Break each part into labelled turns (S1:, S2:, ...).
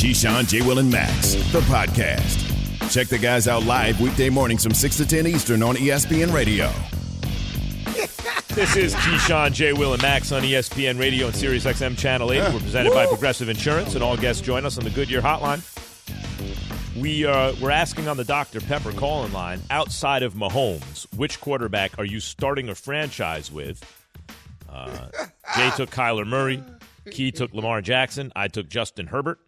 S1: Keyshawn, J. Will, and Max, the podcast. Check the guys out live weekday mornings from 6 to 10 Eastern on ESPN Radio.
S2: This is Keyshawn, J. Will, and Max on ESPN Radio and Sirius XM Channel 8. We're presented by Progressive Insurance, and all guests join us on the Goodyear Hotline. We are we're asking on the Dr. Pepper call-in line, outside of Mahomes, which quarterback are you starting a franchise with? Uh, Jay took Kyler Murray. Key took Lamar Jackson. I took Justin Herbert.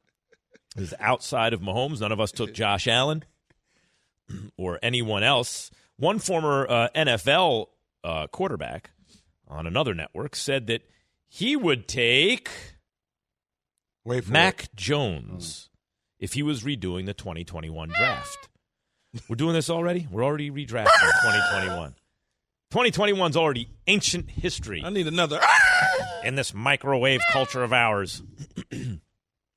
S2: Is outside of Mahomes. None of us took Josh Allen or anyone else. One former uh, NFL uh, quarterback on another network said that he would take
S3: Wait
S2: Mac
S3: it.
S2: Jones if he was redoing the 2021 draft. We're doing this already? We're already redrafting 2021. 2021's already ancient history
S4: I need another.
S2: in this microwave culture of ours.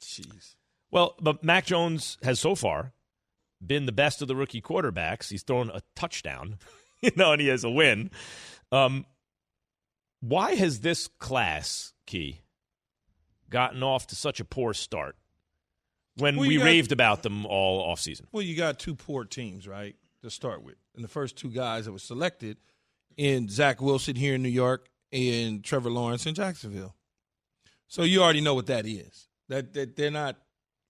S4: Jeez.
S2: Well, but Mac Jones has so far been the best of the rookie quarterbacks. He's thrown a touchdown, you know, and he has a win. Um, why has this class, Key, gotten off to such a poor start when
S4: Well,
S2: we
S4: got-
S2: raved about them all offseason?
S4: Well, you got two poor teams, right, to start with. And the first two guys that were selected in Zach Wilson here in New York and Trevor Lawrence in Jacksonville. So you already know what that is. That, that they're not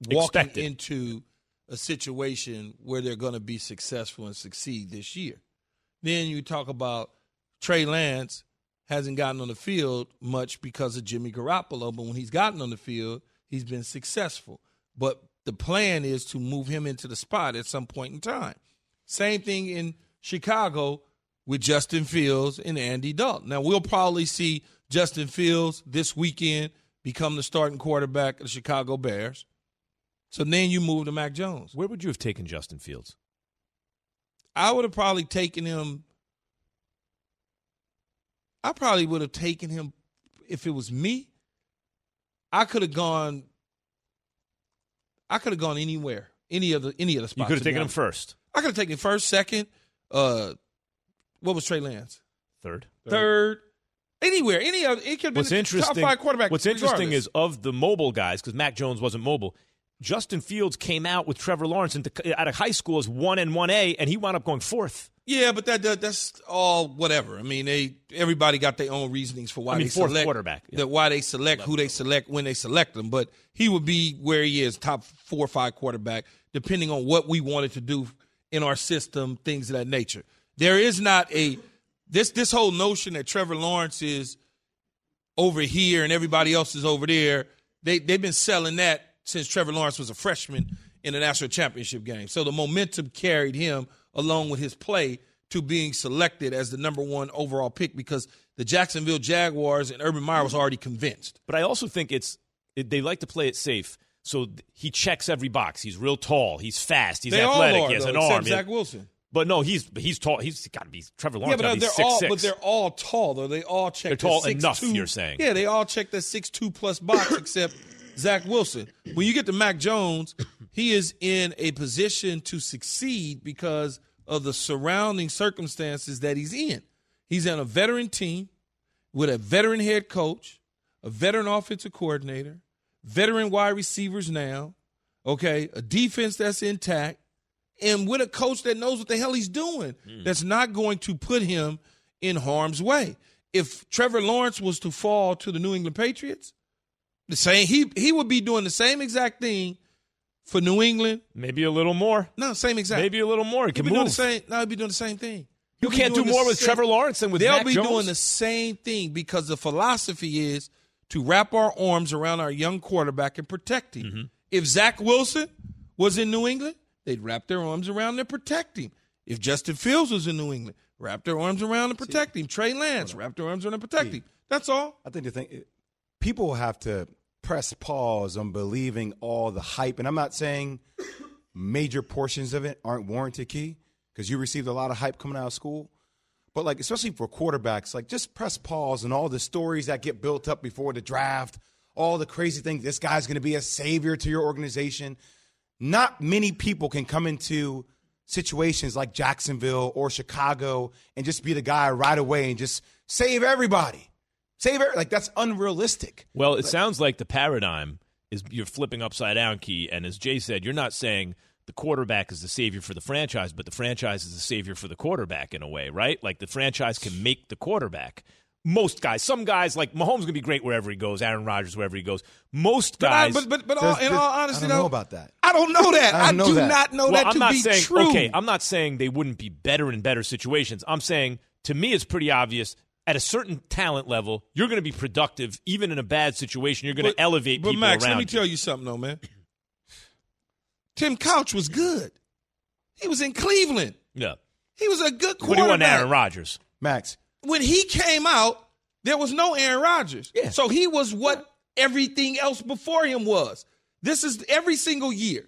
S4: walking
S2: Expected.
S4: into a situation where they're going to be successful and succeed this year. Then you talk about Trey Lance hasn't gotten on the field much because of Jimmy Garoppolo, but when he's gotten on the field, he's been successful. But the plan is to move him into the spot at some point in time. Same thing in Chicago with Justin Fields and Andy Dalton. Now we'll probably see Justin Fields this weekend become the starting quarterback of the Chicago Bears. So then you move to Mac Jones.
S2: Where would you have taken Justin Fields?
S4: I would have probably taken him. I probably would have taken him if it was me. I could have gone. I could have gone anywhere, any of the any of the spots.
S2: You could have taken him first,
S4: I could have taken first, second. Uh, what was Trey Lance?
S2: third.
S4: Third. Anywhere, any other. It could have been
S2: What's interesting?
S4: top five quarterback.
S2: What's interesting is of the mobile guys because Mac Jones wasn't mobile. Justin Fields came out with Trevor Lawrence into, out of high school as one and one A, and he wound up going fourth.
S4: yeah, but that, that that's all whatever. I mean, they everybody got their own reasonings for why
S2: I mean,
S4: they
S2: fourth
S4: select
S2: quarterback, yeah.
S4: that why they select who they select when they select them. But he would be where he is, top four or five quarterback, depending on what we wanted to do in our system, things of that nature. There is not a this this whole notion that Trevor Lawrence is over here and everybody else is over there. They they've been selling that since Trevor Lawrence was a freshman in the national championship game. So the momentum carried him along with his play to being selected as the number one overall pick because the Jacksonville Jaguars and Urban Meyer was already convinced.
S2: But I also think it's it, they like to play it safe. So he checks every box. He's real tall. He's fast. He's
S4: they
S2: athletic.
S4: are,
S2: he has
S4: though,
S2: an arm.
S4: Zach Wilson.
S2: But no, he's he's tall. He's got to be Trevor
S4: Yeah,
S2: Lawrence.
S4: but
S2: gotta be
S4: they're
S2: six,
S4: all
S2: six.
S4: but they're all tall though. They all check
S2: They're
S4: the
S2: tall
S4: six,
S2: enough, you're saying.
S4: Yeah, they all check the six two plus box except Zach Wilson. When you get to Mac Jones, he is in a position to succeed because of the surrounding circumstances that he's in. He's on a veteran team with a veteran head coach, a veteran offensive coordinator, veteran wide receivers now, okay, a defense that's intact, and with a coach that knows what the hell he's doing, hmm. that's not going to put him in harm's way. If Trevor Lawrence was to fall to the New England Patriots, the same he he would be doing the same exact thing for New England.
S2: maybe a little more.
S4: No, same exact.
S2: Maybe a little more. He
S4: He'd
S2: can
S4: be doing the same. No, he'd be doing the same thing.
S2: You
S4: He'll be
S2: can't do more with
S4: same-
S2: Trevor Lawrence than with Trevor Lawrence.
S4: They'll
S2: Mac
S4: be
S2: Jones.
S4: doing the same thing because the philosophy is to wrap our arms around our young quarterback and protect him.
S2: Mm-hmm.
S4: If Zach Wilson was in New England, they'd wrap their arms around and protect him. If Justin Fields was in New England, wrap their arms around and protect him. Trey Lance, wrap their arms around and protect him. That's all.
S3: I think the thing, people have to press pause on believing all the hype. And I'm not saying major portions of it aren't warranted, Key, because you received a lot of hype coming out of school. But like, especially for quarterbacks, like just press pause on all the stories that get built up before the draft, all the crazy things. This guy's going to be a savior to your organization. Not many people can come into situations like Jacksonville or Chicago and just be the guy right away and just save everybody. Save it. Like that's unrealistic.
S2: Well, it sounds like the paradigm is you're flipping upside down key. And as Jay said, you're not saying the quarterback is the savior for the franchise, but the franchise is the savior for the quarterback in a way, right? Like the franchise can make the quarterback. Most guys, some guys like Mahomes gonna be great wherever he goes. Aaron Rodgers wherever he goes. Most
S4: But, I,
S2: guys,
S4: but but but all, in all honesty,
S3: I don't know
S4: though,
S3: about that.
S4: I don't know that.
S3: I
S4: I,
S3: don't know
S4: do
S3: that.
S4: not know
S2: well,
S4: that
S2: I'm
S4: to
S2: not
S4: be
S2: saying
S4: true.
S2: okay. I'm not saying they wouldn't be better in better situations. I'm saying to me, it's pretty obvious. At a certain talent level, you're going to be productive even in a bad situation. You're going to
S4: But-
S2: elevate
S4: But
S2: people
S4: Max,
S2: around.
S4: let me
S2: you.
S4: tell you something, though, man. Tim Couch was good. He was in Cleveland.
S2: yeah.
S4: He was a good quarterback.
S2: What do you want. Aaron Rodgers?
S3: Max,
S4: when he came out, there was no Aaron Rodgers.
S2: Yeah.
S4: So he was what everything else before him was. This is every single year.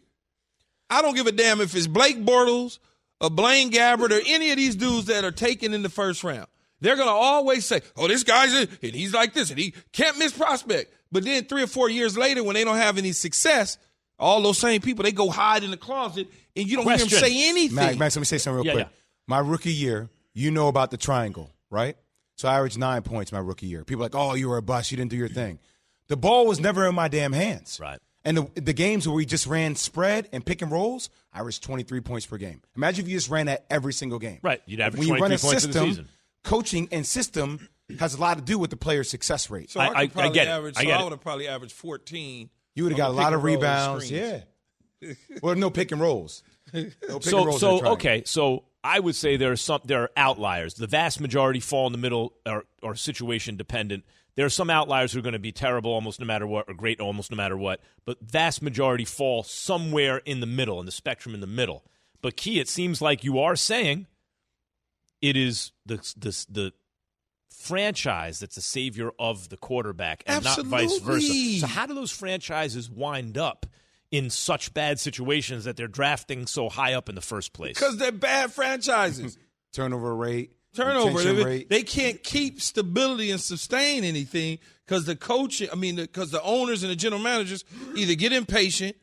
S4: I don't give a damn if it's Blake Bortles or Blaine Gabbert or any of these dudes that are taken in the first round. They're going to always say, oh, this guy's a, and he's like this and he can't miss prospect. But then three or four years later, when they don't have any success, all those same people, they go hide in the closet and you don't hear them say anything.
S3: Max, Max, let me say something real
S2: Yeah,
S3: quick.
S2: yeah.
S3: My rookie year, you know about the triangle, right? So I averaged nine points my rookie year. People are like, oh, you were a bust. You didn't do your thing. The ball was never in my damn hands.
S2: Right.
S3: And the, the games where we just ran spread and pick and rolls, I averaged 23 points per game. Imagine if you just ran that every single game.
S2: Right. You'd average
S3: when you run
S2: 23
S3: a
S2: points in the season.
S3: Coaching and system has a lot to do with the player's success rate.
S4: So
S2: I-
S4: I,
S2: I- I
S4: could probably
S2: get it. I
S4: so
S2: get
S4: I would have probably averaged 14.
S3: you would have got a lot of rebounds. Yeah. well, no pick and rolls. No pick and
S2: so
S3: rolls
S2: so okay so i would say there are some there are outliers the vast majority fall in the middle or, or situation dependent there are some outliers who are going to be terrible almost no matter what or great almost no matter what but vast majority fall somewhere in the middle in the spectrum in the middle but key it seems like you are saying it is the the, the franchise that's the savior of the quarterback and not vice versa so how do those franchises wind up in such bad situations that they're drafting so high up in the first place
S4: Because they're bad franchises.
S3: Turnover rate.
S4: Turnover. They,
S3: rate.
S4: they can't keep stability and sustain anything because the coach, I mean, because the owners and the general managers either get impatient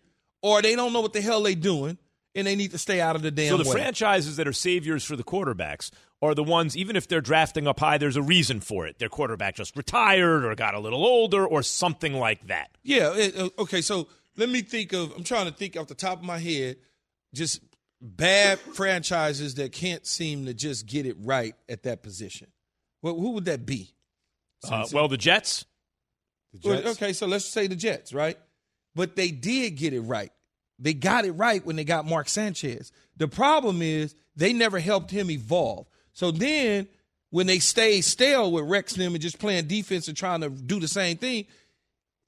S4: or they don't know what the hell they doing and they need to stay out of the damn
S2: So the
S4: way.
S2: franchises that are saviors for the quarterbacks are the ones, even if they're drafting up high, there's a reason for it. Their quarterback just retired or got a little older or something like that.
S4: Yeah. it- uh, okay. So let me think of. I'm trying to think off the top of my head, just bad franchises that can't seem to just get it right at that position. Well, who would that be?
S2: Uh, well, the Jets,
S3: The
S4: Well,
S3: Jets.
S4: okay, so let's say the Jets, right? But they did get it right. They got it right when they got Mark Sanchez. The problem is they never helped him evolve. So then when they stayed stale with Rex and them and just playing defense and trying to do the same thing,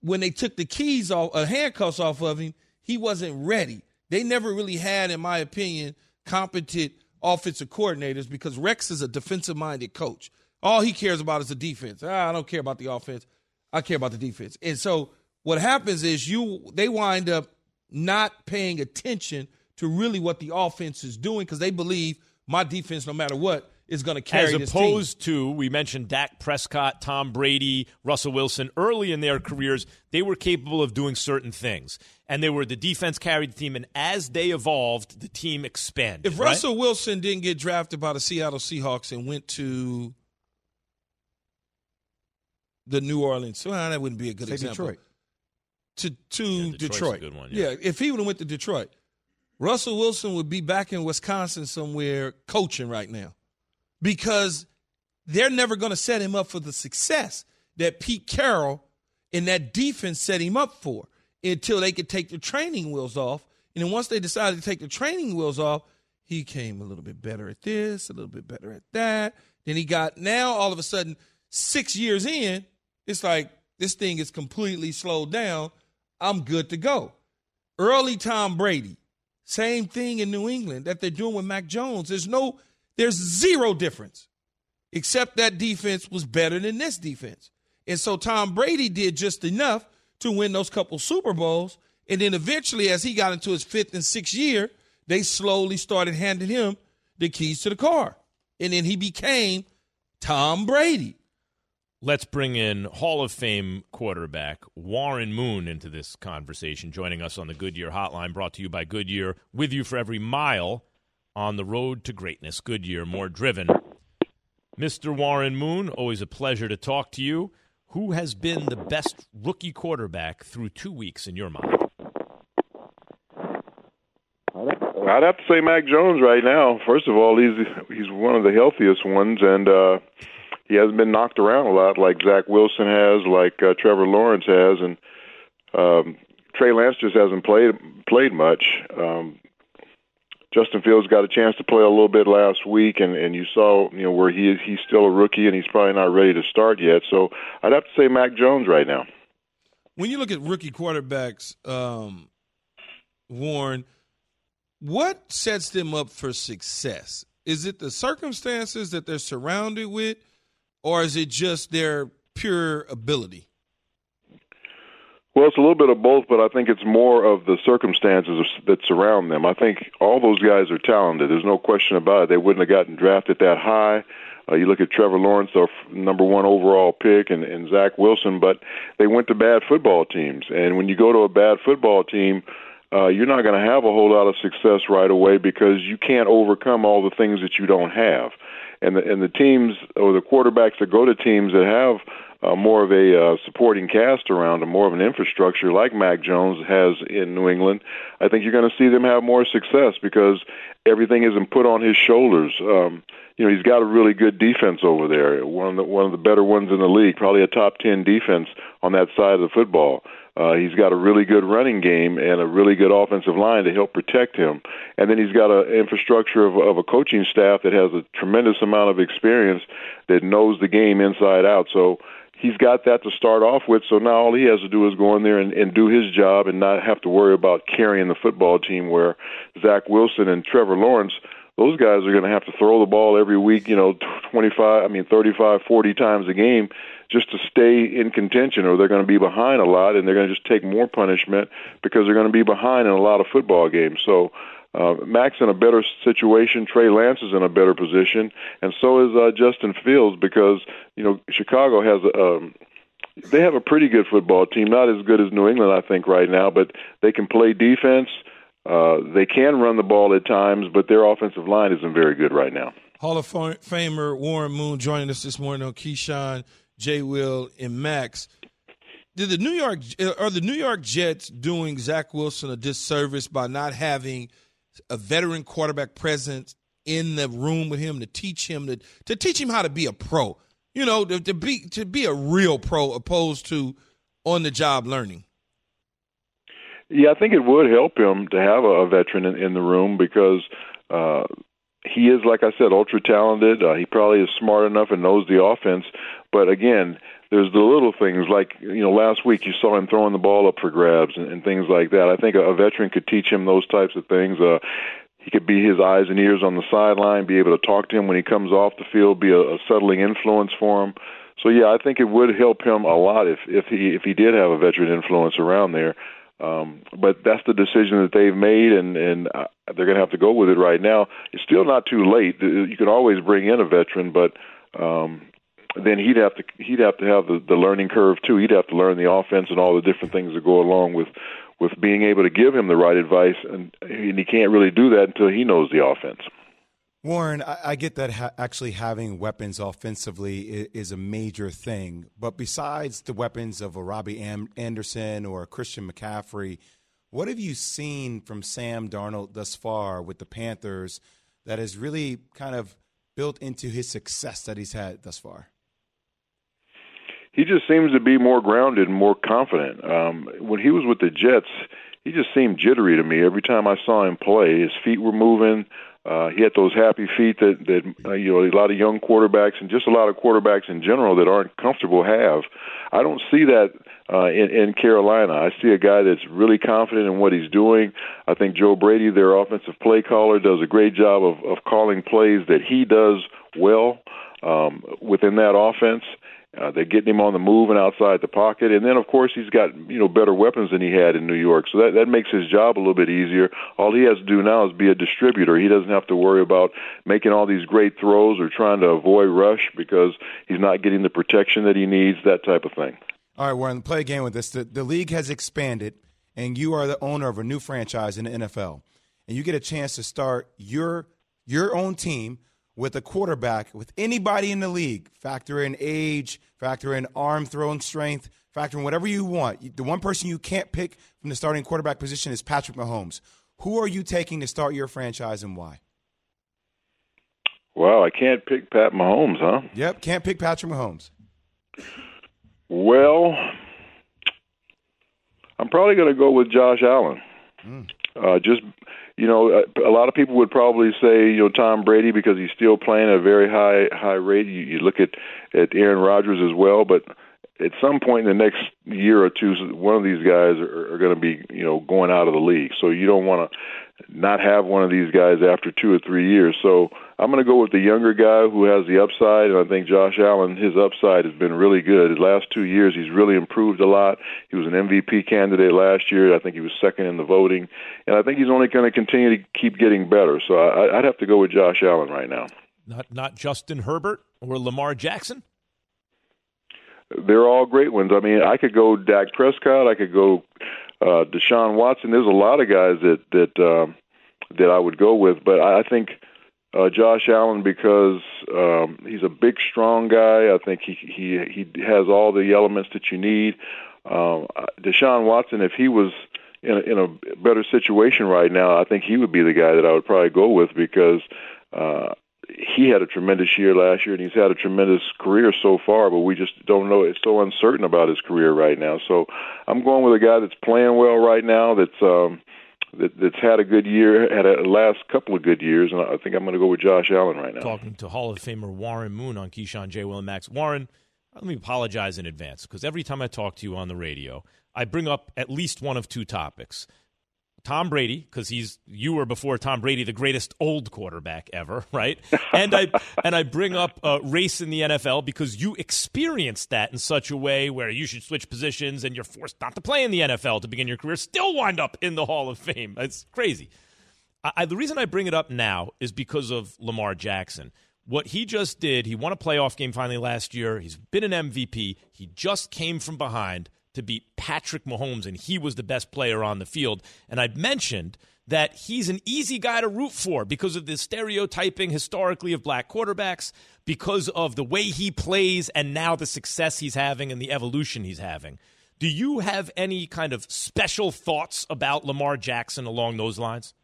S4: when they took the keys off, uh, handcuffs off of him, he wasn't ready. They never really had, in my opinion, competent offensive coordinators because Rex is a defensive minded coach. All he cares about is the defense. Ah, I don't care about the offense. I care about the defense. And so what happens is you they wind up not paying attention to really what the offense is doing because they believe my defense, no matter what, is going to carry
S2: as
S4: this team.
S2: opposed to, we mentioned Dak Prescott, Tom Brady, Russell Wilson, early in their careers, they were capable of doing certain things. And they were the defense carried the team, and as they evolved, the team expanded.
S4: If
S2: right?
S4: Russell Wilson didn't get drafted by the Seattle Seahawks and went to the New Orleans, well, that wouldn't be a good
S3: Say
S4: example.
S3: Detroit.
S4: To to
S2: Yeah,
S4: Detroit,
S2: good one, yeah.
S4: if he would have went to Detroit, Russell Wilson would be back in Wisconsin somewhere coaching right now, because they're never going to set him up for the success that Pete Carroll and that defense set him up for until they could take the training wheels off. And then once they decided to take the training wheels off, he came a little bit better at this, a little bit better at that. Then he got now all of a sudden, six years in, it's like this thing is completely slowed down. I'm good to go. Early Tom Brady, same thing in New England that they're doing with Mac Jones. There's no, there's zero difference, except that defense was better than this defense. And so Tom Brady did just enough to win those couple Super Bowls. And then eventually, as he got into his fifth and sixth year, they slowly started handing him the keys to the car. And then he became Tom Brady.
S2: Let's bring in Hall of Fame quarterback Warren Moon into this conversation, joining us on the Goodyear Hotline, brought to you by Goodyear, with you for every mile on the road to greatness. Goodyear, more driven. Mr. Warren Moon, always a pleasure to talk to you. Who has been the best rookie quarterback through two weeks in your mind?
S5: I'd have to say Mac Jones right now. First of all, he's he's one of the healthiest ones, and uh, he hasn't been knocked around a lot like Zach Wilson has, like uh, Trevor Lawrence has, and um, Trey Lance just hasn't played played much. Um, Justin Fields got a chance to play a little bit last week, and and you saw you know where he is. He's still a rookie, and he's probably not ready to start yet. So I'd have to say Mac Jones right now.
S4: When you look at rookie quarterbacks, um, Warren what sets them up for success? Is it the circumstances that they're surrounded with, or is it just their pure ability?
S5: Well, it's a little bit of both, but I think it's more of the circumstances that surround them. I think all those guys are talented. There's no question about it. They wouldn't have gotten drafted that high. Uh, you look at Trevor Lawrence, their number one overall pick, and, and Zach Wilson, but they went to bad football teams. And when you go to a bad football team, uh, you're not going to have a whole lot of success right away because you can't overcome all the things that you don't have. And the, and the teams or the quarterbacks that go to teams that have uh, more of a uh, supporting cast around them, more of an infrastructure like Mac Jones has in New England, I think you're going to see them have more success because everything isn't put on his shoulders. Um, you know, he's got a really good defense over there, one of the one of the better ones in the league, probably a top ten defense on that side of the football. Uh, he's got a really good running game and a really good offensive line to help protect him. And then he's got an infrastructure of, of a coaching staff that has a tremendous amount of experience that knows the game inside out. So he's got that to start off with. So now all he has to do is go in there and, and do his job and not have to worry about carrying the football team where Zach Wilson and Trevor Lawrence – those guys are going to have to throw the ball every week, you know, 25, I mean 35, 40 times a game just to stay in contention or they're going to be behind a lot and they're going to just take more punishment because they're going to be behind in a lot of football games. So uh, Mac's in a better situation. Trey Lance is in a better position, and so is uh, Justin Fields because you know Chicago has a. Um, they have a pretty good football team, not as good as New England, I think, right now, but they can play defense. Uh, they can run the ball at times, but their offensive line isn't very good right now.
S4: Hall of Famer Warren Moon joining us this morning on Keyshawn, J. Will, and Max. Did the New York are the New York Jets doing Zach Wilson a disservice by not having a veteran quarterback present in the room with him to teach him to to teach him how to be a pro? You know, to, to be to be a real pro opposed to on the job learning.
S5: Yeah, I think it would help him to have a, a veteran in, in the room because uh, he is, like I said, ultra talented. Uh, he probably is smart enough and knows the offense. But again, there's the little things like you know last week you saw him throwing the ball up for grabs and, and things like that. I think a, a veteran could teach him those types of things. Uh, he could be his eyes and ears on the sideline, be able to talk to him when he comes off the field, be a, a settling influence for him. So yeah, I think it would help him a lot if if he if he did have a veteran influence around there. Um, but that's the decision that they've made, and and uh, they're going to have to go with it right now. It's still not too late. You can always bring in a veteran, but um, then he'd have to he'd have to have the, the learning curve too. He'd have to learn the offense and all the different things that go along with with being able to give him the right advice, and, and he can't really do that until he knows the offense.
S3: Warren, I, I get that ha- actually having weapons offensively is, is, a major thing. But besides the weapons of a Robby Am- Anderson or a Christian McCaffrey, what have you seen from Sam Darnold thus far with the Panthers that has really kind of built into his success that he's had thus far?
S5: He just seems to be more grounded and more confident. Um, when he was with the Jets, he just seemed jittery to me every time I saw him play. His feet were moving uh, he had those happy feet that that uh, you know a lot of young quarterbacks and just a lot of quarterbacks in general that aren't comfortable have. I don't see that uh, in, in Carolina. I see a guy that's really confident in what he's doing. I think Joe Brady, their offensive play caller, does a great job of, of calling plays that he does well um, within that offense. Uh, they're getting him on the move and outside the pocket, and then of course he's got you know better weapons than he had in New York, so that that makes his job a little bit easier. All he has to do now is be a distributor. He doesn't have to worry about making all these great throws or trying to avoid rush because he's not getting the protection that he needs. That type of thing.
S3: All right, Warren, play a game with this. The, the league has expanded, and you are the owner of a new franchise in the NFL, and you get a chance to start your your own team with a quarterback, with anybody in the league, factor in age, factor in arm throwing strength, factor in whatever you want. The one person you can't pick from the starting quarterback position is Patrick Mahomes. Who are you taking to start your franchise and why?
S5: Well, I can't pick Pat Mahomes, huh?
S3: Yep, can't pick Patrick Mahomes.
S5: Well, I'm probably going to go with Josh Allen. Mm. Uh, just you know, a lot of people would probably say you know Tom Brady because he's still playing at a very high high rate. You, you look at at Aaron Rodgers as well, but at some point in the next year or two, one of these guys are, are going to be, you know, going out of the league. So you don't want to not have one of these guys after two or three years. So I'm going to go with the younger guy who has the upside, and I think Josh Allen, his upside has been really good. His last two years, he's really improved a lot. He was an MVP candidate last year. I think he was second in the voting, and I think he's only going to continue to keep getting better. So I, I'd have to go with Josh Allen right now.
S2: Not not Justin Herbert or Lamar Jackson
S5: they're all great ones. I mean, I could go Dak Prescott, I could go uh, Deshaun Watson. There's a lot of guys that that uh, that I would go with, but I think uh, Josh Allen because um, he's a big, strong guy. I think he he he has all the elements that you need. Um, Deshaun Watson, if he was in a, in a better situation right now, I think he would be the guy that I would probably go with because uh, he had a tremendous year last year, and he's had a tremendous career so far. But we just don't know; it's so uncertain about his career right now. So I'm going with a guy that's playing well right now. That's um, that, that's had a good year, had a last couple of good years, and I think I'm going to go with Josh Allen right now.
S2: Talking to Hall of Famer Warren Moon on Keyshawn J. Will and Max. Warren, let me apologize in advance because every time I talk to you on the radio, I bring up at least one of two topics. Tom Brady because he's you were before Tom Brady the greatest old quarterback ever, right? And I and I bring up uh, race in the NFL because you experienced that in such a way where you should switch positions and you're forced not to play in the NFL to begin your career, still wind up in the Hall of Fame. It's crazy. I, I, the reason I bring it up now is because of Lamar Jackson. What he just did, he won a playoff game finally last year. He's been an MVP. He just came from behind to beat Patrick Mahomes, and he was the best player on the field. And I've mentioned that he's an easy guy to root for because of the stereotyping historically of black quarterbacks, because of the way he plays, and now the success he's having and the evolution he's having. Do you have any kind of special thoughts about Lamar Jackson along those lines?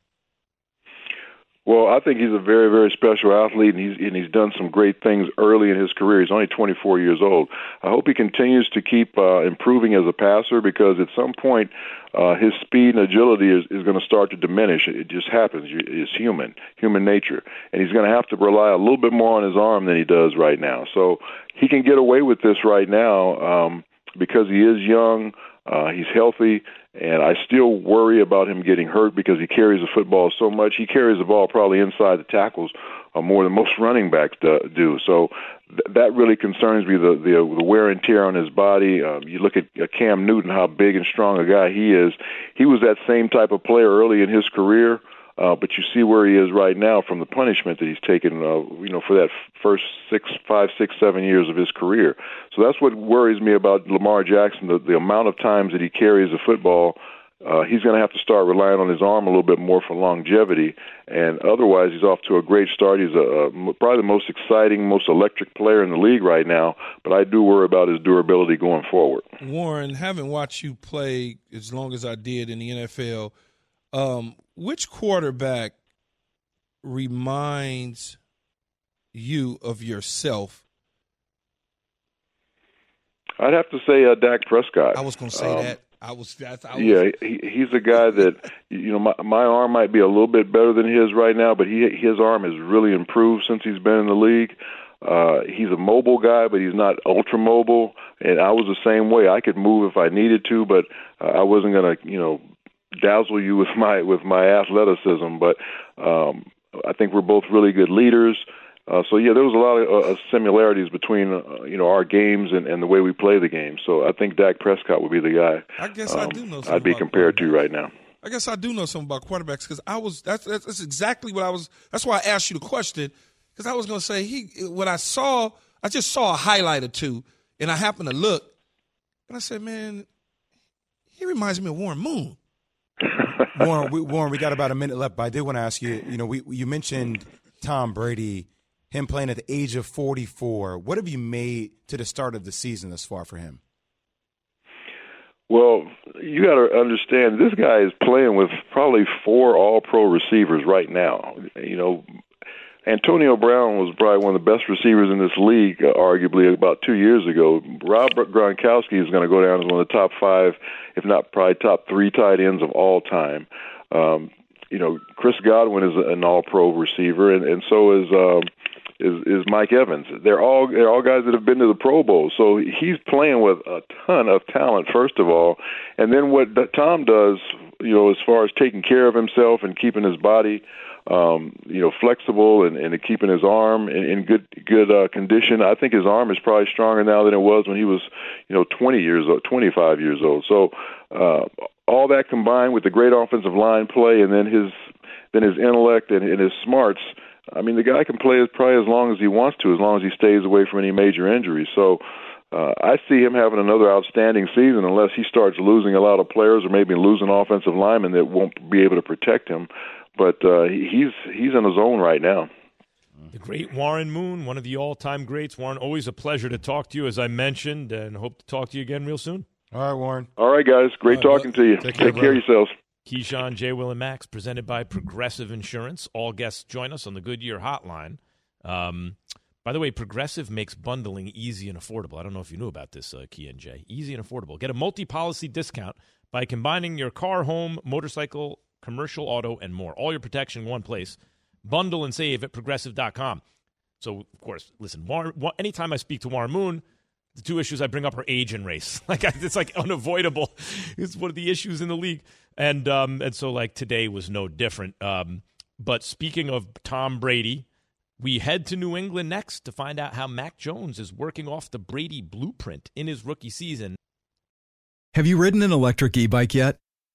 S5: Well, I think he's a very, very special athlete, and he's and he's done some great things early in his career. He's only 24 years old. I hope he continues to keep uh, improving as a passer because at some point, uh, his speed and agility is, is going to start to diminish. It just happens. It's human, human nature, and he's going to have to rely a little bit more on his arm than he does right now. So he can get away with this right now um, because he is young. Uh, he's healthy and I still worry about him getting hurt because he carries the football so much. He carries the ball probably inside the tackles uh, more than most running backs do. So th- that really concerns me the, the the wear and tear on his body. Uh, you look at uh, Cam Newton, how big and strong a guy he is. He was that same type of player early in his career. Uh, but you see where he is right now from the punishment that he's taken, uh, you know, for that first six, five, six, seven years of his career. So that's what worries me about Lamar Jackson. The, the amount of times that he carries the football, uh, he's going to have to start relying on his arm a little bit more for longevity. And otherwise, he's off to a great start. He's a, a probably the most exciting, most electric player in the league right now. But I do worry about his durability going forward.
S4: Warren, having watched you play as long as I did in the NFL. Um, which quarterback reminds you of yourself?
S5: I'd have to say uh, Dak Prescott.
S4: I was going to say um, that. I was, that's, I
S5: was, yeah, he, he's a guy that you know. My, my arm might be a little bit better than his right now, but he his arm has really improved since he's been in the league. Uh, he's a mobile guy, but he's not ultra mobile. And I was the same way. I could move if I needed to, but uh, I wasn't going to, you know, dazzle you with my with my athleticism, but um, I think we're both really good leaders. Uh, so yeah, there was a lot of uh, similarities between uh, you know our games and, and the way we play the game. So I think Dak Prescott would be the guy.
S4: I guess um, I do know.
S5: I'd be compared to right now.
S4: I guess I do know something about quarterbacks because I was that's, that's, that's exactly what I was. That's why I asked you the question because I was going to say he when I saw I just saw a highlight or two and I happened to look and I said, man, he reminds me of Warren Moon.
S3: Warren, we, Warren, we got about a minute left, but I did want to ask you. You know, we you mentioned Tom Brady him playing at the age of 44. What have you made to the start of the season thus far for him?
S5: Well, you got to understand this guy is playing with probably four All-Pro receivers right now. You know, Antonio Brown was probably one of the best receivers in this league, uh, arguably about two years ago. Rob Gronkowski is going to go down as one of the top five, if not probably top three tight ends of all time. Um, you know, Chris Godwin is an All-Pro receiver, and, and so is. Um, is is Mike Evans. They're all they're all guys that have been to the Pro Bowl. So he's playing with a ton of talent first of all, and then what Tom does, you know, as far as taking care of himself and keeping his body um, you know, flexible and, and keeping his arm in, in good good uh, condition. I think his arm is probably stronger now than it was when he was, you know, 20 years old, 25 years old. So uh, all that combined with the great offensive line play, and then his then his intellect and, and his smarts. I mean, the guy can play as probably as long as he wants to, as long as he stays away from any major injuries. So. Uh, I see him having another outstanding season unless he starts losing a lot of players or maybe losing offensive linemen that won't be able to protect him. But uh, he's he's in a zone right now.
S2: The great Warren Moon, one of the all-time greats. Warren, always a pleasure to talk to you, as I mentioned, and hope to talk to you again real soon.
S3: All right, Warren.
S5: All right, guys. Great right, talking well, to you. Take care, take care of yourselves.
S2: Keyshawn, J. Will, and Max, presented by Progressive Insurance. All guests join us on the Goodyear Hotline. Um, by the way, Progressive makes bundling easy and affordable. I don't know if you knew about this, uh, Key and Jay. Easy and affordable. Get a multi-policy discount by combining your car, home, motorcycle, commercial auto, and more. All your protection in one place. Bundle and save at progressive.com. So, of course, listen, War, anytime I speak to Warren Moon, the two issues I bring up are age and race. Like it's like unavoidable. It's one of the issues in the league, and um, and so like today was no different. Um, but speaking of Tom Brady, we head to New England next to find out how Mac Jones is working off the Brady blueprint in his rookie season.
S6: Have you ridden an electric e-bike yet?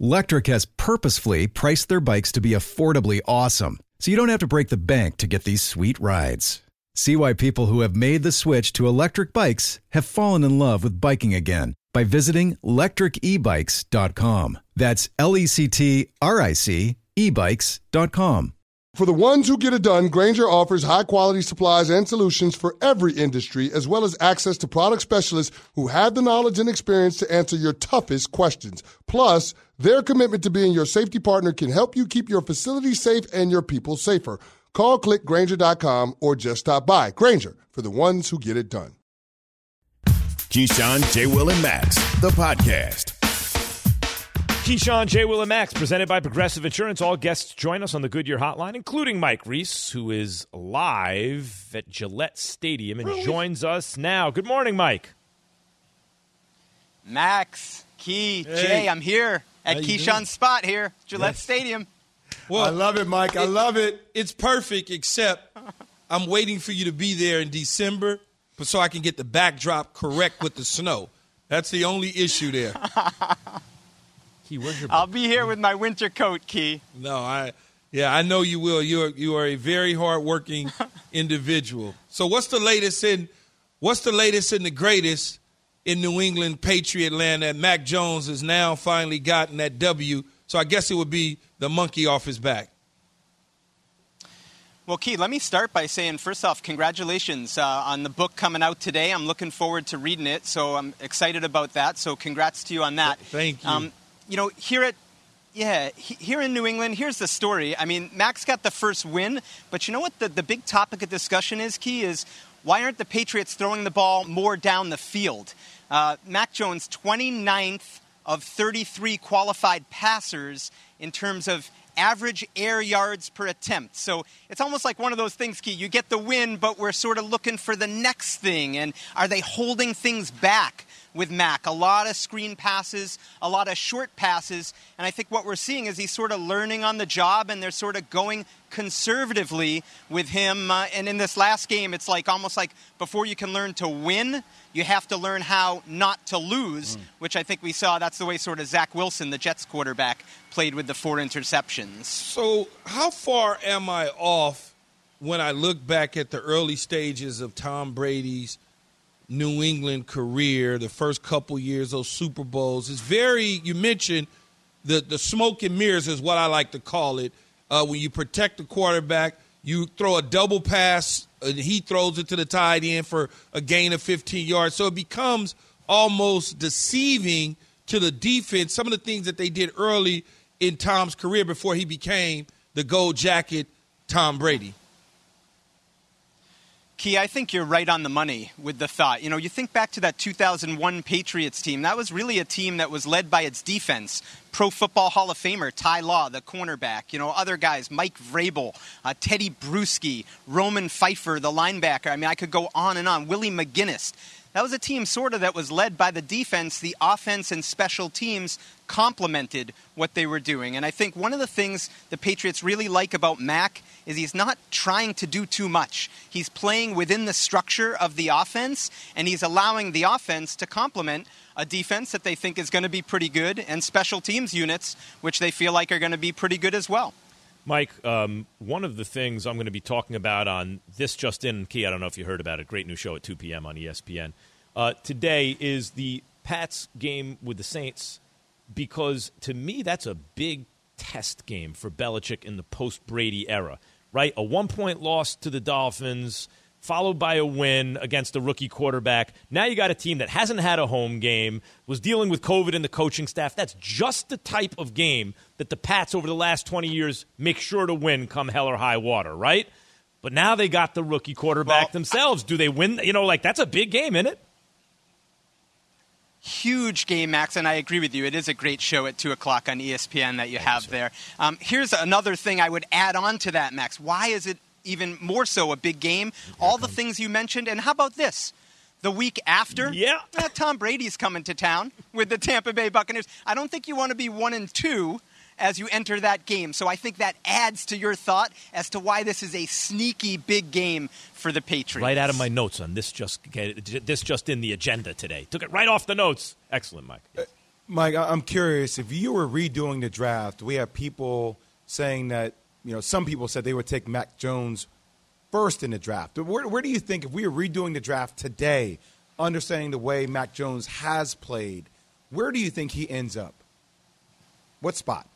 S6: Lectric has purposefully priced their bikes to be affordably awesome, so you don't have to break the bank to get these sweet rides. See why people who have made the switch to electric bikes have fallen in love with biking again by visiting lectricebikes.com. That's L E C T R I C ebikes.com.
S7: For the ones who get it done, Grainger offers high quality supplies and solutions for every industry, as well as access to product specialists who have the knowledge and experience to answer your toughest questions. Plus, their commitment to being your safety partner can help you keep your facility safe and your people safer. Call clickgrainger.com or just stop by. Grainger for the ones who get it done.
S1: Keyshawn, J. Will, and Max, the podcast.
S2: Keyshawn, J. Will, and Max, presented by Progressive Insurance. All guests join us on the Goodyear Hotline, including Mike Reiss, who is live at Gillette Stadium and joins us now. Good morning, Mike.
S8: Max, Key, hey. Jay, I'm here at Keyshawn's spot here, Gillette yes. Stadium.
S3: Well, I love it, Mike. I love it.
S4: It's perfect, except I'm waiting for you to be there in December so I can get the backdrop correct with the snow. That's the only issue there.
S8: Key, where's your? I'll be here with my winter coat, Key.
S4: No, I. Yeah, I know you will. You are you are a very hardworking individual. So what's the latest in what's the latest and the greatest in New England Patriot land that Mac Jones has now finally gotten that W? So I guess it would be the monkey off his back.
S8: Well, Key, let me start by saying, first off, congratulations uh, on the book coming out today. I'm looking forward to reading it, so I'm excited about that. So, congrats to you on that.
S4: Thank you. Um,
S8: you know, here at yeah, here in New England, here's the story. I mean, Max got the first win, but you know what the, the big topic of discussion is, Key, is why aren't the Patriots throwing the ball more down the field? Uh, Mac Jones, 29th of 33 qualified passers in terms of average air yards per attempt. So it's almost like one of those things, Key. You get the win, but we're sort of looking for the next thing. And are they holding things back? With Mac. A lot of screen passes, a lot of short passes, and I think what we're seeing is he's sort of learning on the job, and they're sort of going conservatively with him. Uh, and in this last game, it's like almost like before you can learn to win, you have to learn how not to lose, mm. which I think we saw. That's the way sort of Zach Wilson, the Jets quarterback, played with the four interceptions.
S4: So, how far am I off when I look back at the early stages of Tom Brady's New England career, the first couple years, those Super Bowls? It's very, you mentioned the, the smoke and mirrors, is what I like to call it. Uh, when you protect the quarterback, you throw a double pass, and he throws it to the tight end for a gain of 15 yards. So it becomes almost deceiving to the defense. Some of the things that they did early in Tom's career before he became the gold jacket Tom Brady.
S8: Key, I think you're right on the money with the thought. You know, you think back to that 2001 Patriots team. That was really a team that was led by its defense. Pro Football Hall of Famer Ty Law, the cornerback. You know, other guys, Mike Vrabel, uh, Tedy Bruschi, Roman Phifer, the linebacker. I mean, I could go on and on. Willie McGinest. That was a team sort of that was led by the defense. The offense and special teams complemented what they were doing. And I think one of the things the Patriots really like about Mac is he's not trying to do too much. He's playing within the structure of the offense, and he's allowing the offense to complement a defense that they think is going to be pretty good and special teams units, which they feel like are going to be pretty good as well.
S2: Mike, um, one of the things I'm going to be talking about on this Just In Key, I don't know if you heard about it, great new show at 2 p.m. on ESPN, uh, today is the Pats game with the Saints because to me that's a big test game for Belichick in the post Brady era, right? A one point loss to the Dolphins – followed by a win against a rookie quarterback. Now you got a team that hasn't had a home game, was dealing with COVID and the coaching staff. That's just the type of game that the Pats over the last 20 years make sure to win come hell or high water, right? But now they got the rookie quarterback well, themselves. Do they win? You know, like that's a big game, isn't it?
S8: Huge game, Max, and I agree with you. It is a great show at 2 o'clock on ESPN that you have there. Um, here's another thing I would add on to that, Max. Why is it even more so a big game. All the things you mentioned. And how about this? The week after,
S2: yeah,
S8: eh, Tom Brady's coming to town with the Tampa Bay Buccaneers. I don't think you want to be one and two as you enter that game. So I think that adds to your thought as to why this is a sneaky big game for the Patriots.
S2: Right out of my notes on this just this just in the agenda today. Took it right off the notes. Excellent, Mike. Uh,
S3: Mike, I'm curious if you were redoing the draft. We have people saying that you know, some people said they would take Mac Jones first in the draft. Where, where do you think, if we were redoing the draft today, understanding the way Mac Jones has played, where do you think he ends up? What spot?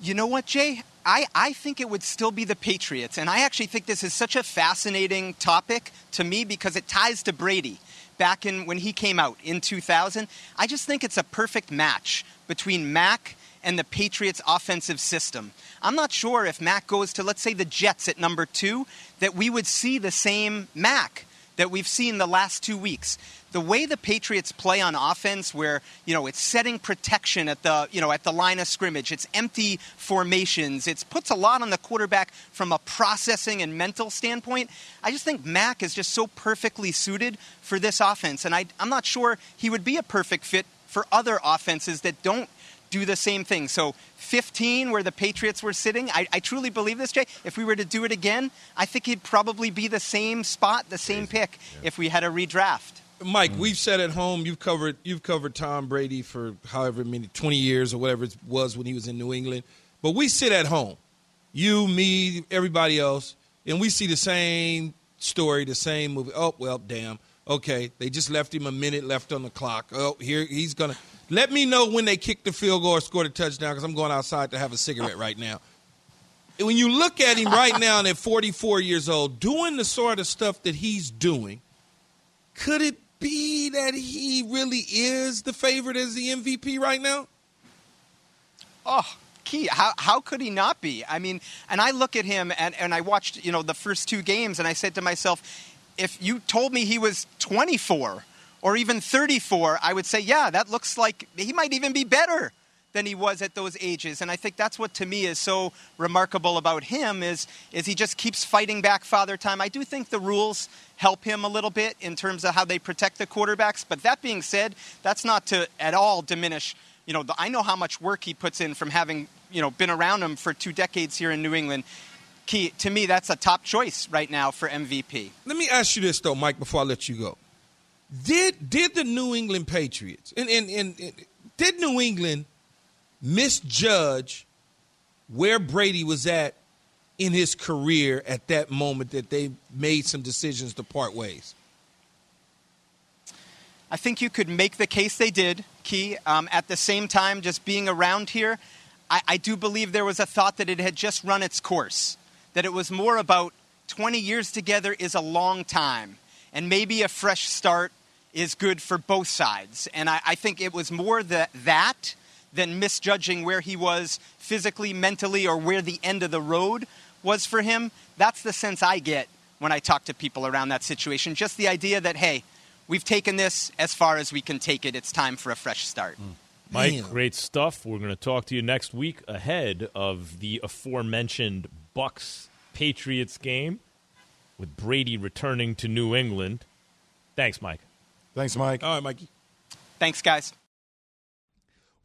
S8: You know what, Jay? I, I think it would still be the Patriots. And I actually think this is such a fascinating topic to me because it ties to Brady back in when he came out in 2000. I just think it's a perfect match between Mac and the Patriots' offensive system. I'm not sure if Mac goes to, let's say, the Jets at number two, that we would see the same Mac that we've seen the last two weeks. The way the Patriots play on offense, where you know it's setting protection at the you know at the line of scrimmage, it's empty formations, it puts a lot on the quarterback from a processing and mental standpoint. I just think Mac is just so perfectly suited for this offense, and I, I'm not sure he would be a perfect fit for other offenses that don't do the same thing. So 15, where the Patriots were sitting, I, I, truly believe this, Jay. If we were to do it again, I think he'd probably be the same spot, the same pick, yeah. if we had a redraft.
S4: Mike, mm we've said at home you've covered you've covered Tom Brady for however many 20 years or whatever it was when he was in New England. But we sit at home, you, me, everybody else, and we see the same story, the same movie. Oh well, damn. Okay, they just left him a minute left on the clock. Oh, here he's gonna let me know when they kick the field goal or score a touchdown because I'm going outside to have a cigarette right now. When you look at him right now and at 44 years old, doing the sort of stuff that he's doing, could it be that he really is the favorite as the MVP right now?
S8: Oh, key. How, how could he not be? I mean, and I look at him and, and I watched, you know, the first two games and I said to myself, if you told me he was 24 or even 34, I would say, yeah, that looks like he might even be better than he was at those ages. And I think that's what to me is so remarkable about him is, is he just keeps fighting back father time. I do think the rules help him a little bit in terms of how they protect the quarterbacks. But that being said, that's not to at all diminish. You know, the, I know how much work he puts in from having you know been around him for two decades here in New England. Key to me, that's a top choice right now for MVP.
S4: Let me ask you this though, Mike, before I let you go. Did did the New England Patriots and, and, and, and did New England misjudge where Brady was at in his career at that moment that they made some decisions to part ways?
S8: I think you could make the case they did, Key. Um, at the same time, just being around here, I, I do believe there was a thought that it had just run its course, that it was more about 20 years together is a long time, and maybe a fresh start is good for both sides. And I, I think it was more the, that than misjudging where he was physically, mentally, or where the end of the road was for him. That's the sense I get when I talk to people around that situation. Just the idea that, hey, we've taken this as far as we can take it. It's time for a fresh start. Mm.
S2: Mike, Damn. great stuff. We're going to talk to you next week ahead of the aforementioned Bucs Patriots game with Brady returning to New England. Thanks, Mike.
S3: Thanks, Mike.
S4: All right, Mikey.
S8: Thanks, guys.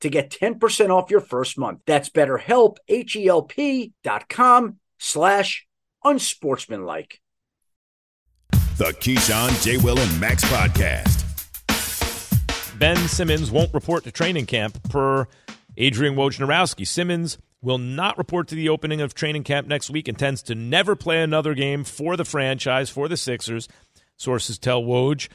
S9: to get 10% off your first month. That's betterhelp, H-E-L-P dot com slash unsportsmanlike.
S1: The Keyshawn, J. Will, and Max podcast.
S2: Ben Simmons won't report to training camp per Adrian Wojnarowski. Simmons will not report to the opening of training camp next week, intends to never play another game for the franchise, for the Sixers. Sources tell Woj.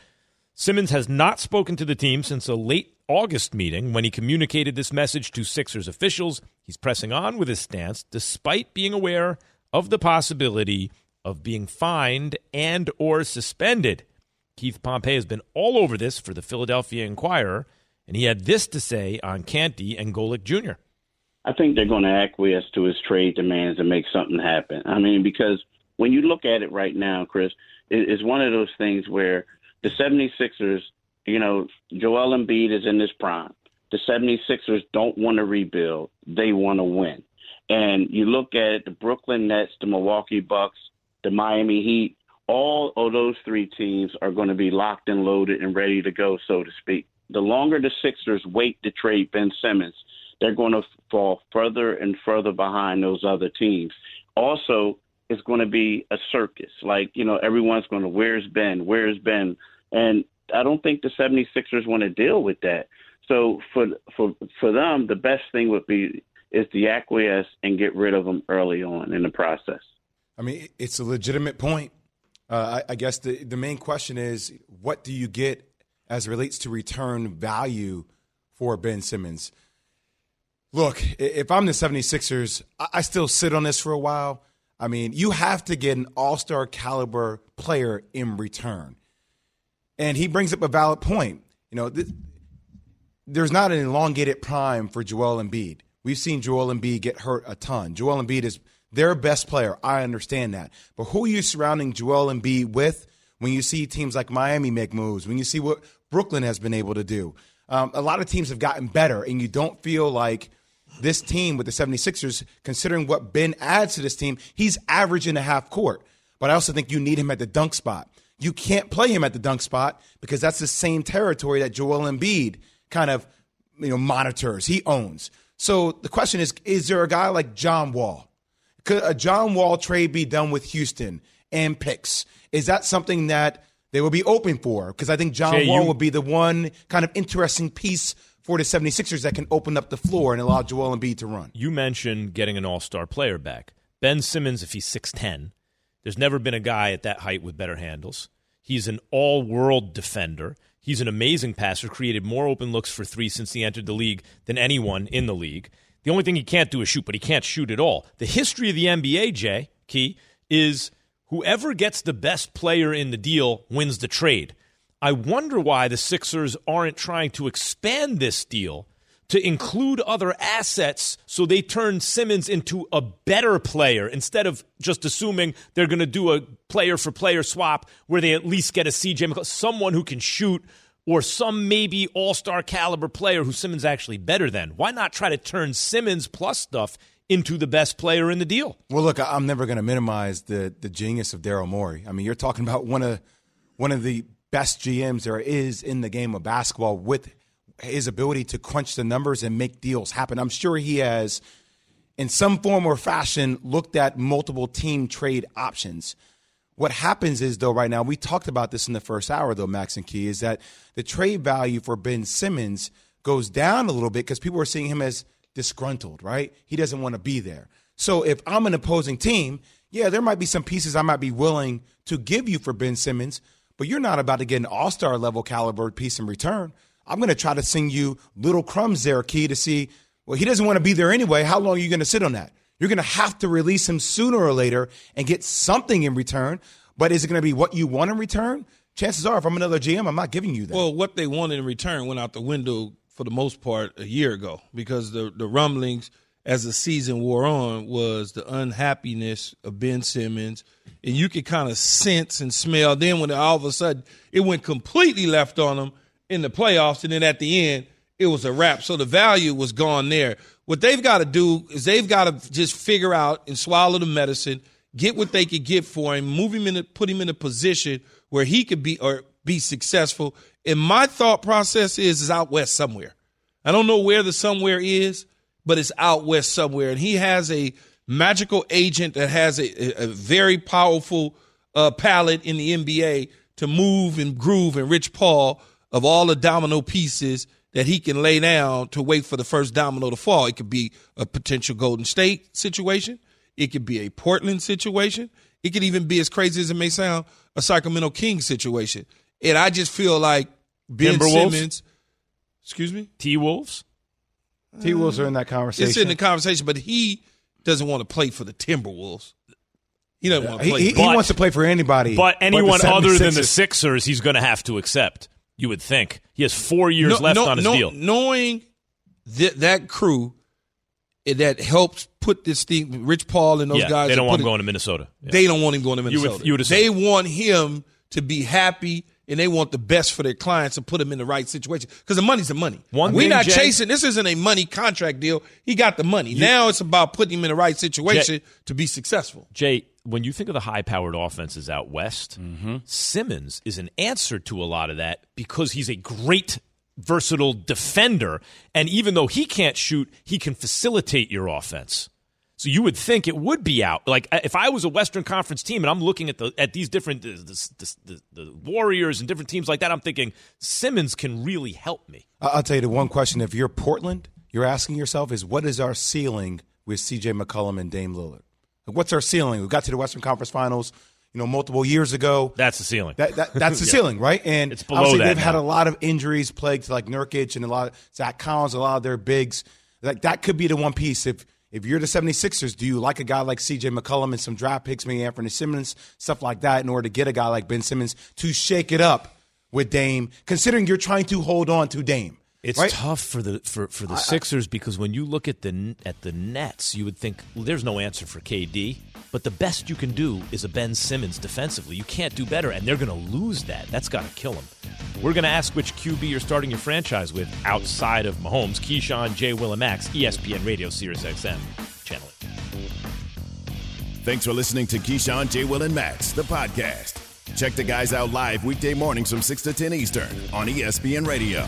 S2: Simmons has not spoken to the team since a late August meeting when he communicated this message to Sixers officials. He's pressing on with his stance despite being aware of the possibility of being fined and or suspended. Keith Pompey has been all over this for the Philadelphia Inquirer and he had this to say on Canty and Golic Jr.
S10: I think they're going to acquiesce to his trade demands and make something happen. I mean, because when you look at it right now, Chris, it's one of those things where the 76ers, you know, Joel Embiid is in his prime. The 76ers don't want to rebuild. They want to win. And you look at the Brooklyn Nets, the Milwaukee Bucks, the Miami Heat, all of those three teams are going to be locked and loaded and ready to go, so to speak the longer the Sixers wait to trade Ben Simmons, they're going to fall further and further behind those other teams. Also, it's going to be a circus. Like, you know, everyone's going to, where's Ben? Where's Ben? And I don't think the 76ers want to deal with that. So for for for them, the best thing would be is to acquiesce and get rid of them early on in the process.
S3: I mean, it's a legitimate point. Uh, I, I guess the the main question is, what do you get as relates to return value for Ben Simmons. Look, if I'm the 76ers, I still sit on this for a while. I mean, you have to get an all star caliber player in return. And he brings up a valid point. You know, th- there's not an elongated prime for Joel Embiid. We've seen Joel Embiid get hurt a ton. Joel Embiid is their best player. I understand that. But who are you surrounding Joel Embiid with when you see teams like Miami make moves, when you see what Brooklyn has been able to do? Um, a lot of teams have gotten better, and you don't feel like this team with the 76ers, considering what Ben adds to this team, he's average in a half court. But I also think you need him at the dunk spot. You can't play him at the dunk spot because that's the same territory that Joel Embiid kind of you know monitors. He owns. So the question is: Is there a guy like John Wall? Could a John Wall trade be done with Houston and picks? Is that something that they will be open for? Because I think John
S2: Jay,
S3: Wall
S2: you-
S3: would be the one kind of interesting piece for the 76ers that can open up the floor and allow Joel Embiid to run.
S2: You mentioned getting an all star player back. Ben Simmons, if he's 6'10, there's never been a guy at that height with better handles. He's an all world defender. He's an amazing passer, created more open looks for three since he entered the league than anyone in the league. The only thing he can't do is shoot, but he can't shoot at all. The history of the NBA, Jay, Key, is whoever gets the best player in the deal wins the trade. I wonder why the Sixers aren't trying to expand this deal to include other assets so they turn Simmons into a better player instead of just assuming they're going to do a player for player swap where they at least get a CJ McCollum, someone who can shoot or some maybe all-star caliber player who Simmons actually better than. Why not try to turn Simmons plus stuff into the best player in the deal?
S3: Well, look, I'm never going to minimize the the genius of Daryl Morey. I mean, you're talking about one of one of the best GMs there is in the game of basketball with his ability to crunch the numbers and make deals happen. I'm sure he has, in some form or fashion, looked at multiple team trade options. What happens is, though, right now, we talked about this in the first hour, though, Max and Key, is that the trade value for Ben Simmons goes down a little bit because people are seeing him as disgruntled, right? He doesn't want to be there. So if I'm an opposing team, yeah, there might be some pieces I might be willing to give you for Ben Simmons, but you're not about to get an all star level caliber piece in return. I'm going to try to sing you little crumbs there, Key, to see, well, he doesn't want to be there anyway. How long are you going to sit on that? You're going to have to release him sooner or later and get something in return. But is it going to be what you want in return? Chances are, if I'm another GM, I'm not giving you that.
S4: Well, what they wanted in return went out the window for the most part a year ago because the the rumblings as the season wore on was the unhappiness of Ben Simmons, and you could kind of sense and smell. Then when all of a sudden it went completely left on him in the playoffs, and then at the end it was a wrap. So the value was gone there. What they've got to do is they've got to just figure out and swallow the medicine, get what they could get for him, move him in, a, put him in a position where he could be or be successful. And my thought process is is out west somewhere. I don't know where the somewhere is, but it's out west somewhere, and he has a magical agent that has a, a, very powerful uh, palette in the NBA to move and groove and Rich Paul of all the domino pieces that he can lay down to wait for the first domino to fall. It could be a potential Golden State situation. It could be a Portland situation. It could even be as crazy as it may sound, a Sacramento Kings situation. And I just feel like Ben
S2: Timberwolves?
S4: Simmons. Excuse me.
S2: T Wolves.
S3: T Wolves are in that conversation.
S4: It's in the conversation, but he doesn't want to play for the Timberwolves. He doesn't want to
S3: he,
S4: play.
S3: he, he
S2: But-
S3: wants to play for anybody.
S2: But anyone
S3: the
S2: other than the Sixers, he's going to have to accept. You would think he has four years
S4: No-
S2: left
S4: no-
S2: on his
S4: no-
S2: deal.
S4: Knowing that that crew that helps put this thing, Rich Paul and those
S2: yeah,
S4: guys,
S2: they don't want him
S4: it-
S2: going to Minnesota. Yeah.
S4: They don't want him going to
S2: You would-
S4: Minnesota.
S2: you would
S4: they want him to be happy and they want the best for their clients and put them in the right situation because the money's the money.
S2: One
S4: We're not
S2: Jay-
S4: chasing. This isn't a money contract deal. He got the money. now it's about putting him in the right situation to be successful.
S2: Jay, when you think of the high-powered offenses out west,
S3: Mm-hmm.
S2: Simmons is an answer to a lot of that because he's a great versatile defender and even though he can't shoot, he can facilitate your offense. So you would think it would be out. Like uh, if I was a Western Conference team and I'm looking at the at these different the, the, the, the Warriors and different teams like that, I'm thinking Simmons can really help me.
S3: I'll tell you the one question: If you're Portland, you're asking yourself is what is our ceiling with C.J. McCollum and Dame Lillard? Like, what's our ceiling? We got to the Western Conference Finals, you know, multiple years ago.
S2: That's the ceiling.
S3: That, that that's the
S2: Yeah.
S3: ceiling, right? And
S2: It's below
S3: obviously
S2: that
S3: they've had a lot of injuries plagued to like Nurkic and a lot of Zach Collins, a lot of their bigs. Like that could be the one piece. If if you're the 76ers, do you like a guy like CJ McCollum and some draft picks, maybe Anfernee Simons, stuff like that, in order to get a guy like Ben Simmons to shake it up with Dame, considering you're trying to hold on to Dame?
S2: It's
S11: Right.
S2: tough for the for, for the Sixers because when you look at the at the Nets, you would think well, there's no answer for KD. But the best you can do is a Ben Simmons defensively. You can't do better, and they're going to lose that. That's got to kill them. We're going to ask which QB you're starting your franchise with outside of Mahomes, Keyshawn, J. Will, and E ESPN Radio, Sirius XM, channel it.
S1: Thanks for listening to Keyshawn, J. Will, and Max, the podcast. Check the guys out live weekday mornings from 6 to 10 Eastern on ESPN Radio.